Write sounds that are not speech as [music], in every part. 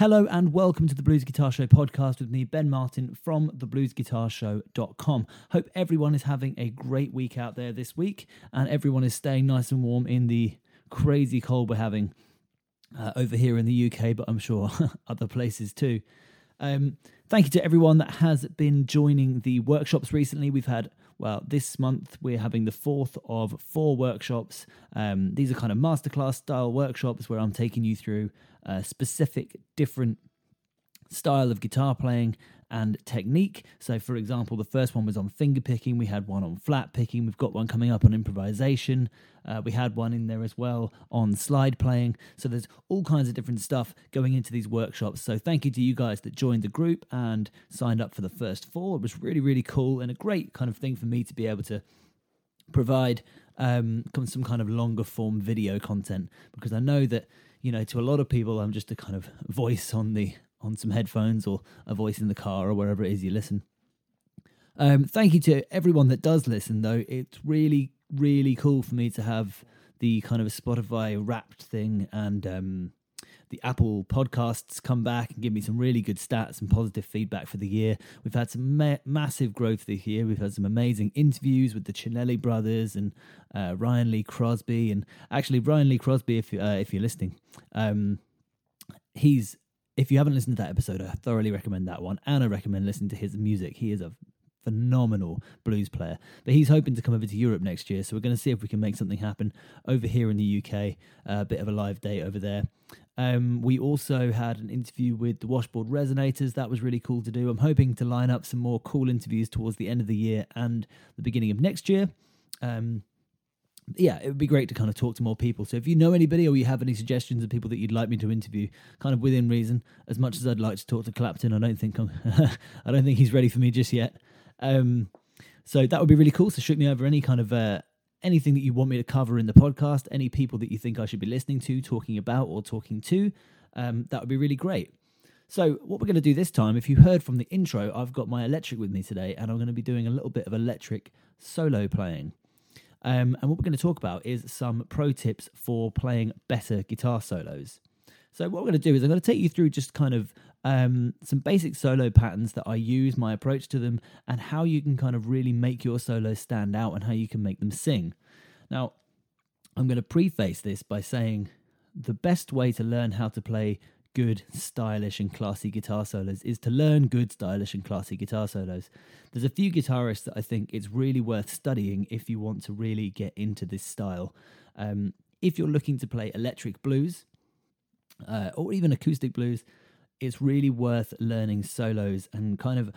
Hello and welcome to the Blues Guitar Show podcast with me, Ben Martin from thebluesguitarshow.com. Hope everyone is having a great week out there this week and everyone is staying nice and warm in the crazy cold we're having uh, over here in the UK, but I'm sure [laughs] other places too. Um, thank you to everyone that has been joining the workshops recently. We've had, well, this month we're having the fourth of four workshops. Um, these are kind of masterclass style workshops where I'm taking you through specific different style of guitar playing and technique. So, for example, the first one was on finger picking, we had one on flat picking, we've got one coming up on improvisation, uh, we had one in there as well on slide playing. So, there's all kinds of different stuff going into these workshops. So, thank you to you guys that joined the group and signed up for the first four. It was really, really cool and a great kind of thing for me to be able to provide um, some kind of longer form video content because I know that you know to a lot of people I'm just a kind of [laughs] voice on the on some headphones or a voice in the car or wherever it is you listen. Um, thank you to everyone that does listen, though. It's really, really cool for me to have the kind of Spotify wrapped thing and um, the Apple podcasts come back and give me some really good stats and positive feedback for the year. We've had some ma- massive growth this year. We've had some amazing interviews with the Cinelli brothers and uh, Ryan Lee Crosby. And actually, Ryan Lee Crosby, if, uh, if you're listening, um, he's if you haven't listened to that episode, I thoroughly recommend that one, and I recommend listening to his music. He is a phenomenal blues player. But he's hoping to come over to Europe next year, so we're going to see if we can make something happen over here in the UK. A bit of a live date over there. Um, we also had an interview with the Washboard Resonators. That was really cool to do. I'm hoping to line up some more cool interviews towards the end of the year and the beginning of next year. Um, yeah, it would be great to kind of talk to more people. So if you know anybody or you have any suggestions of people that you'd like me to interview, kind of within reason, as much as I'd like to talk to Clapton, I don't think I'm, [laughs] I don't think he's ready for me just yet. Um, so that would be really cool. So shoot me over any kind of uh, anything that you want me to cover in the podcast, any people that you think I should be listening to, talking about, or talking to. Um, that would be really great. So, what we're going to do this time, if you heard from the intro, I've got my electric with me today, and I'm going to be doing a little bit of electric solo playing. Um, and what we're going to talk about is some pro tips for playing better guitar solos. So, what we're going to do is I'm going to take you through just kind of um, some basic solo patterns that I use, my approach to them, and how you can kind of really make your solos stand out and how you can make them sing. Now, I'm going to preface this by saying the best way to learn how to play good, stylish, and classy guitar solos is to learn good, stylish, and classy guitar solos. There's a few guitarists that I think it's really worth studying if you want to really get into this style. Um, if you're looking to play electric blues uh, or even acoustic blues, it's really worth learning solos and kind of.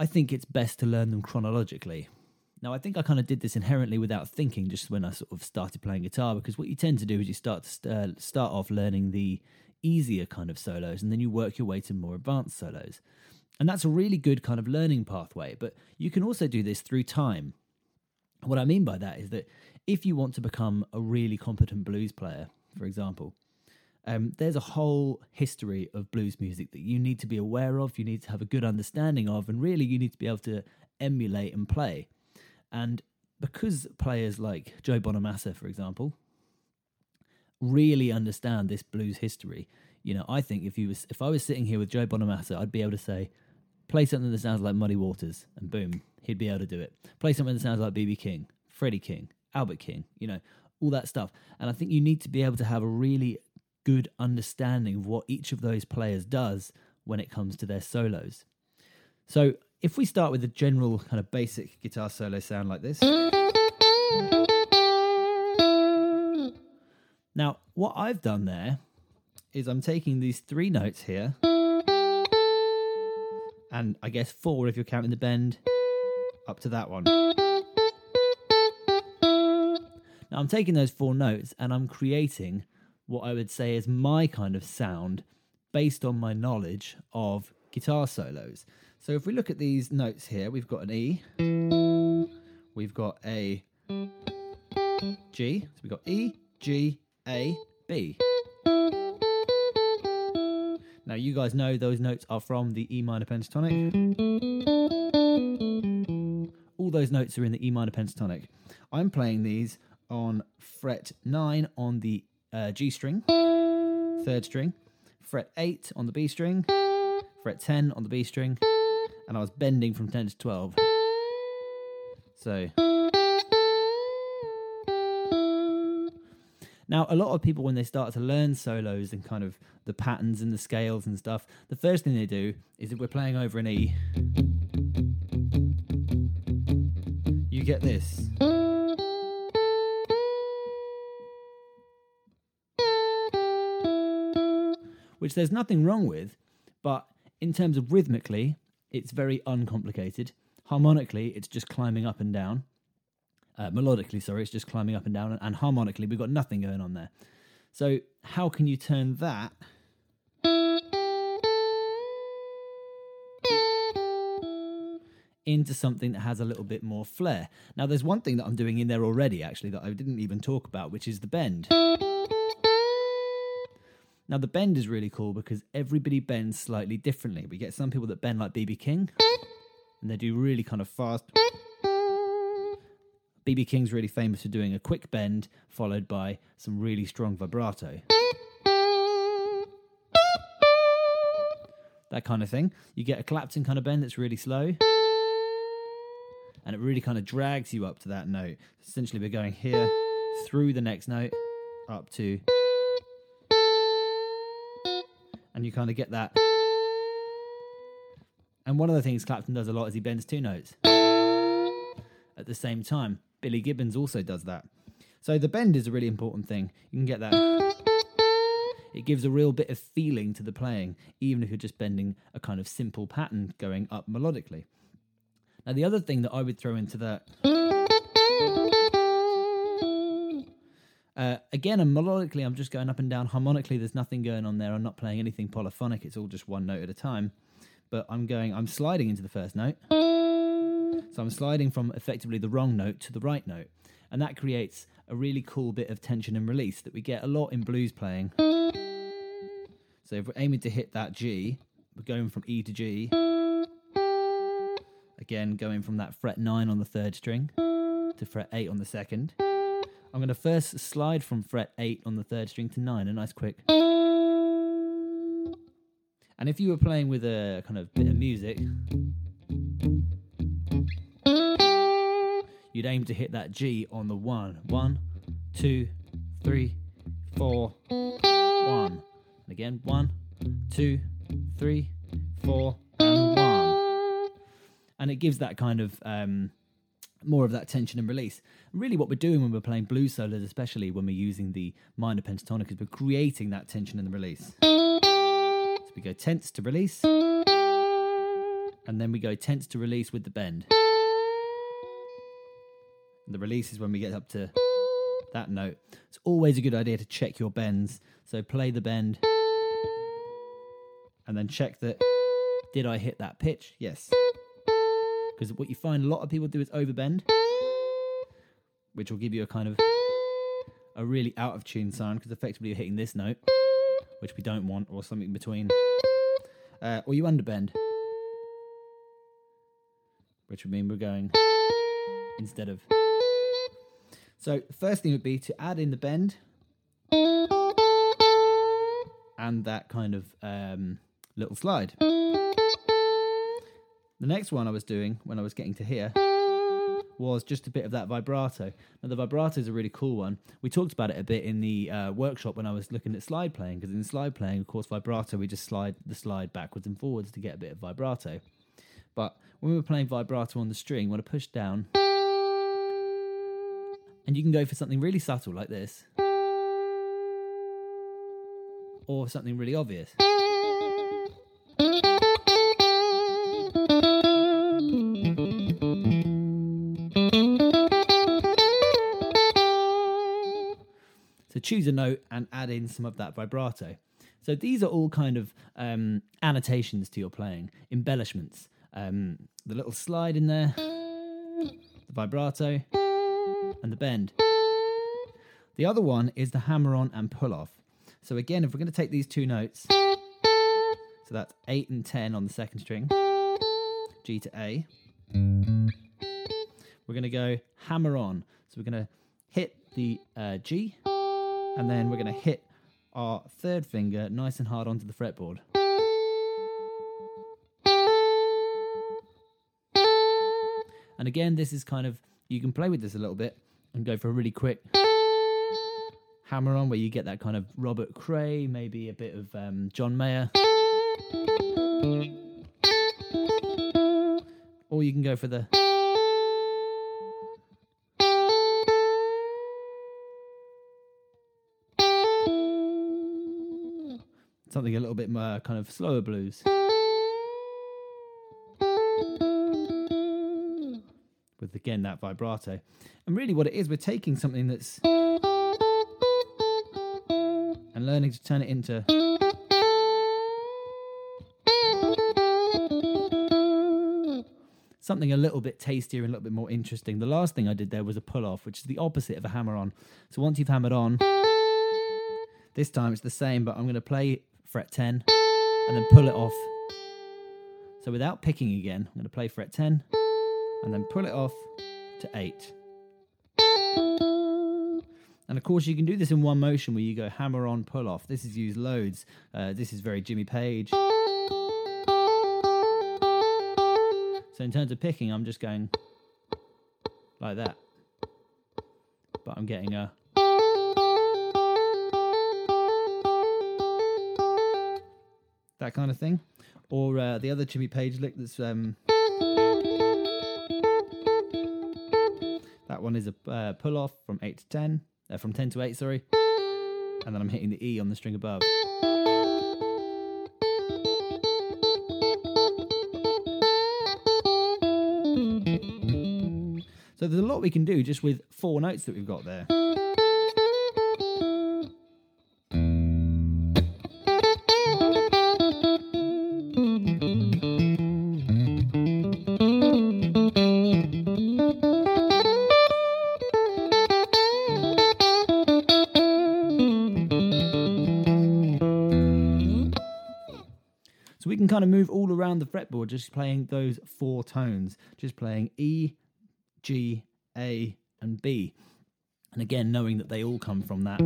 I think it's best to learn them chronologically. Now, I think I kind of did this inherently without thinking, just when I sort of started playing guitar, because what you tend to do is you start to uh, start off learning the easier kind of solos and then you work your way to more advanced solos. And that's a really good kind of learning pathway, but you can also do this through time. What I mean by that is that if you want to become a really competent blues player, for example, um, there's a whole history of blues music that you need to be aware of, you need to have a good understanding of, and really you need to be able to emulate and play. And because players like Joe Bonamassa, for example, really understand this blues history. You know, I think if you was if I was sitting here with Joe Bonamassa, I'd be able to say, play something that sounds like Muddy Waters, and boom, he'd be able to do it. Play something that sounds like BB King, Freddie King, Albert King, you know, all that stuff. And I think you need to be able to have a really good understanding of what each of those players does when it comes to their solos. So if we start with a general kind of basic guitar solo sound like this. Now, what I've done there is I'm taking these three notes here, and I guess four if you're counting the bend, up to that one. Now, I'm taking those four notes and I'm creating what I would say is my kind of sound based on my knowledge of guitar solos. So, if we look at these notes here, we've got an E, we've got a G, so we've got E, G, a, B. Now, you guys know those notes are from the E minor pentatonic. All those notes are in the E minor pentatonic. I'm playing these on fret 9 on the uh, G string, third string, fret 8 on the B string, fret 10 on the B string, and I was bending from 10 to 12. So. Now, a lot of people, when they start to learn solos and kind of the patterns and the scales and stuff, the first thing they do is if we're playing over an E, you get this. Which there's nothing wrong with, but in terms of rhythmically, it's very uncomplicated. Harmonically, it's just climbing up and down. Uh, melodically, sorry, it's just climbing up and down, and harmonically, we've got nothing going on there. So, how can you turn that into something that has a little bit more flair? Now, there's one thing that I'm doing in there already, actually, that I didn't even talk about, which is the bend. Now, the bend is really cool because everybody bends slightly differently. We get some people that bend like BB King, and they do really kind of fast. BB King's really famous for doing a quick bend followed by some really strong vibrato. That kind of thing. You get a Clapton kind of bend that's really slow. And it really kind of drags you up to that note. Essentially, we're going here through the next note up to. And you kind of get that. And one of the things Clapton does a lot is he bends two notes at the same time. Billy Gibbons also does that. So the bend is a really important thing. You can get that. It gives a real bit of feeling to the playing, even if you're just bending a kind of simple pattern going up melodically. Now, the other thing that I would throw into that. Uh, again, and melodically, I'm just going up and down. Harmonically, there's nothing going on there. I'm not playing anything polyphonic. It's all just one note at a time. But I'm going, I'm sliding into the first note. So I'm sliding from effectively the wrong note to the right note. And that creates a really cool bit of tension and release that we get a lot in blues playing. So if we're aiming to hit that G, we're going from E to G. Again, going from that fret 9 on the third string to fret 8 on the second. I'm going to first slide from fret 8 on the third string to 9, a nice quick. And if you were playing with a kind of bit of music, you'd aim to hit that G on the one. One, two, three, four, one. And again, one, two, three, four, and one. And it gives that kind of um, more of that tension and release. Really, what we're doing when we're playing blues solos, especially when we're using the minor pentatonic, is we're creating that tension and the release. So we go tense to release, and then we go tense to release with the bend. And the release is when we get up to that note. It's always a good idea to check your bends. So play the bend and then check that did I hit that pitch? Yes. Because what you find a lot of people do is overbend, which will give you a kind of a really out of tune sound because effectively you're hitting this note, which we don't want, or something in between. Uh, or you underbend, which would mean we're going instead of. So, first thing would be to add in the bend and that kind of um, little slide. The next one I was doing when I was getting to here was just a bit of that vibrato. Now, the vibrato is a really cool one. We talked about it a bit in the uh, workshop when I was looking at slide playing, because in slide playing, of course, vibrato, we just slide the slide backwards and forwards to get a bit of vibrato. But when we were playing vibrato on the string, when I push down, and you can go for something really subtle like this, or something really obvious. Choose a note and add in some of that vibrato. So these are all kind of um, annotations to your playing, embellishments. Um, the little slide in there, the vibrato, and the bend. The other one is the hammer on and pull off. So again, if we're going to take these two notes, so that's 8 and 10 on the second string, G to A, we're going to go hammer on. So we're going to hit the uh, G, and then we're going to hit our third finger nice and hard onto the fretboard. And again, this is kind of, you can play with this a little bit and go for a really quick hammer on where you get that kind of Robert Cray, maybe a bit of um, John Mayer. Or you can go for the. Something a little bit more kind of slower blues. With again that vibrato. And really, what it is, we're taking something that's. and learning to turn it into. something a little bit tastier and a little bit more interesting. The last thing I did there was a pull off, which is the opposite of a hammer on. So once you've hammered on, this time it's the same, but I'm going to play fret 10 and then pull it off. So without picking again, I'm going to play fret 10 and then pull it off to 8. And of course, you can do this in one motion where you go hammer on, pull off. This is used loads. Uh, this is very Jimmy Page. So in terms of picking, I'm just going like that. But I'm getting a that kind of thing. Or uh, the other Jimmy Page lick that's um, that one is a uh, pull off from eight to ten, uh, from ten to eight, sorry, and then I'm hitting the E on the string above. So there's a lot we can do just with four notes that we've got there. Can kind of move all around the fretboard just playing those four tones, just playing E, G, A, and B. And again, knowing that they all come from that.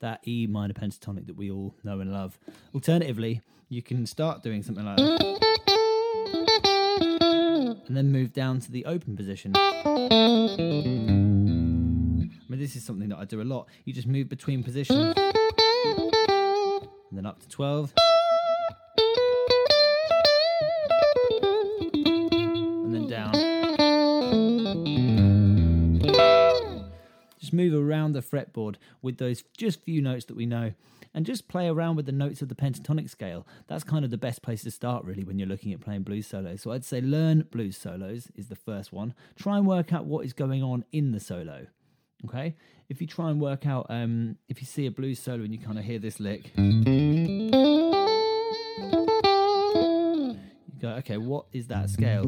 That E minor pentatonic that we all know and love. Alternatively, you can start doing something like that. And then move down to the open position. I mean, this is something that I do a lot. You just move between positions. And then up to 12. And then down. Just move around the fretboard with those just few notes that we know and just play around with the notes of the pentatonic scale. That's kind of the best place to start, really, when you're looking at playing blues solos. So I'd say learn blues solos is the first one. Try and work out what is going on in the solo. Okay, if you try and work out, um, if you see a blues solo and you kind of hear this lick, you go, okay, what is that scale?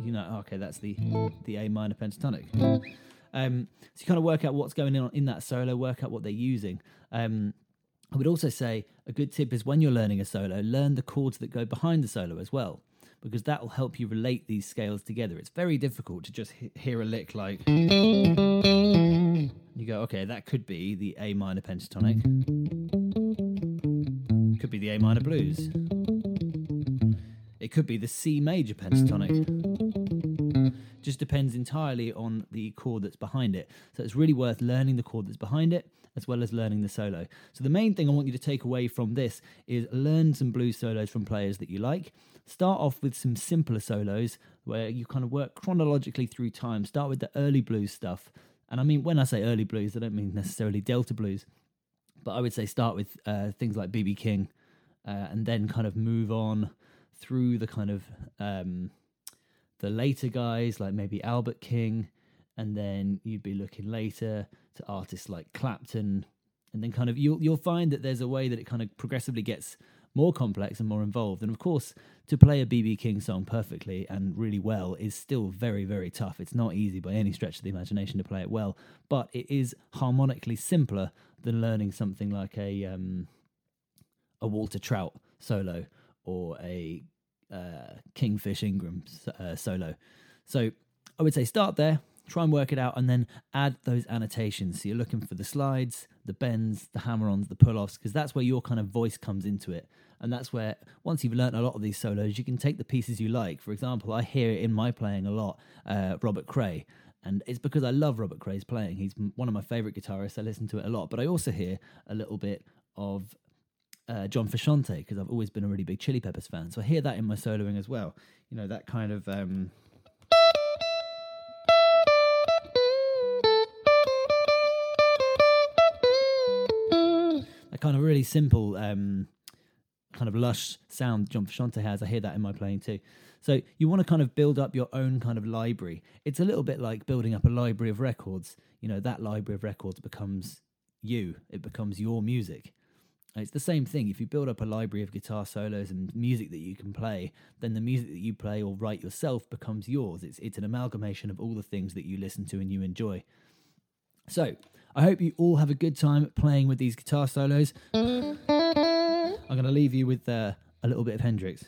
You know, okay, that's the the A minor pentatonic. Um, so you kind of work out what's going on in that solo, work out what they're using. Um, I would also say a good tip is when you're learning a solo, learn the chords that go behind the solo as well, because that will help you relate these scales together. It's very difficult to just he- hear a lick like you go, okay, that could be the A minor pentatonic, could be the A minor blues, it could be the C major pentatonic just depends entirely on the chord that's behind it. So it's really worth learning the chord that's behind it as well as learning the solo. So the main thing I want you to take away from this is learn some blues solos from players that you like. Start off with some simpler solos where you kind of work chronologically through time. Start with the early blues stuff. And I mean, when I say early blues, I don't mean necessarily Delta blues, but I would say start with uh, things like BB King uh, and then kind of move on through the kind of. Um, the later guys like maybe Albert King, and then you'd be looking later to artists like Clapton, and then kind of you'll you'll find that there's a way that it kind of progressively gets more complex and more involved. And of course, to play a BB King song perfectly and really well is still very very tough. It's not easy by any stretch of the imagination to play it well, but it is harmonically simpler than learning something like a um, a Walter Trout solo or a uh, Kingfish Ingram uh, solo. So I would say start there, try and work it out, and then add those annotations. So you're looking for the slides, the bends, the hammer ons, the pull offs, because that's where your kind of voice comes into it. And that's where, once you've learned a lot of these solos, you can take the pieces you like. For example, I hear it in my playing a lot, uh, Robert Cray. And it's because I love Robert Cray's playing. He's one of my favorite guitarists. I listen to it a lot. But I also hear a little bit of uh, John Frusciante because I've always been a really big Chili Peppers fan. So I hear that in my soloing as well. You know, that kind of. Um, that kind of really simple, um, kind of lush sound John Frusciante has. I hear that in my playing too. So you want to kind of build up your own kind of library. It's a little bit like building up a library of records. You know, that library of records becomes you, it becomes your music. It's the same thing. If you build up a library of guitar solos and music that you can play, then the music that you play or write yourself becomes yours. It's it's an amalgamation of all the things that you listen to and you enjoy. So, I hope you all have a good time playing with these guitar solos. I'm going to leave you with uh, a little bit of Hendrix.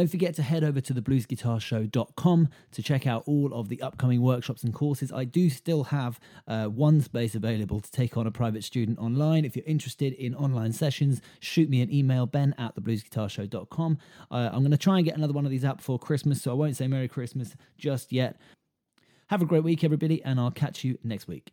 Don't forget to head over to thebluesguitarshow.com to check out all of the upcoming workshops and courses. I do still have uh, one space available to take on a private student online. If you're interested in online sessions, shoot me an email, ben at thebluesguitarshow.com. Uh, I'm going to try and get another one of these out before Christmas, so I won't say Merry Christmas just yet. Have a great week, everybody, and I'll catch you next week.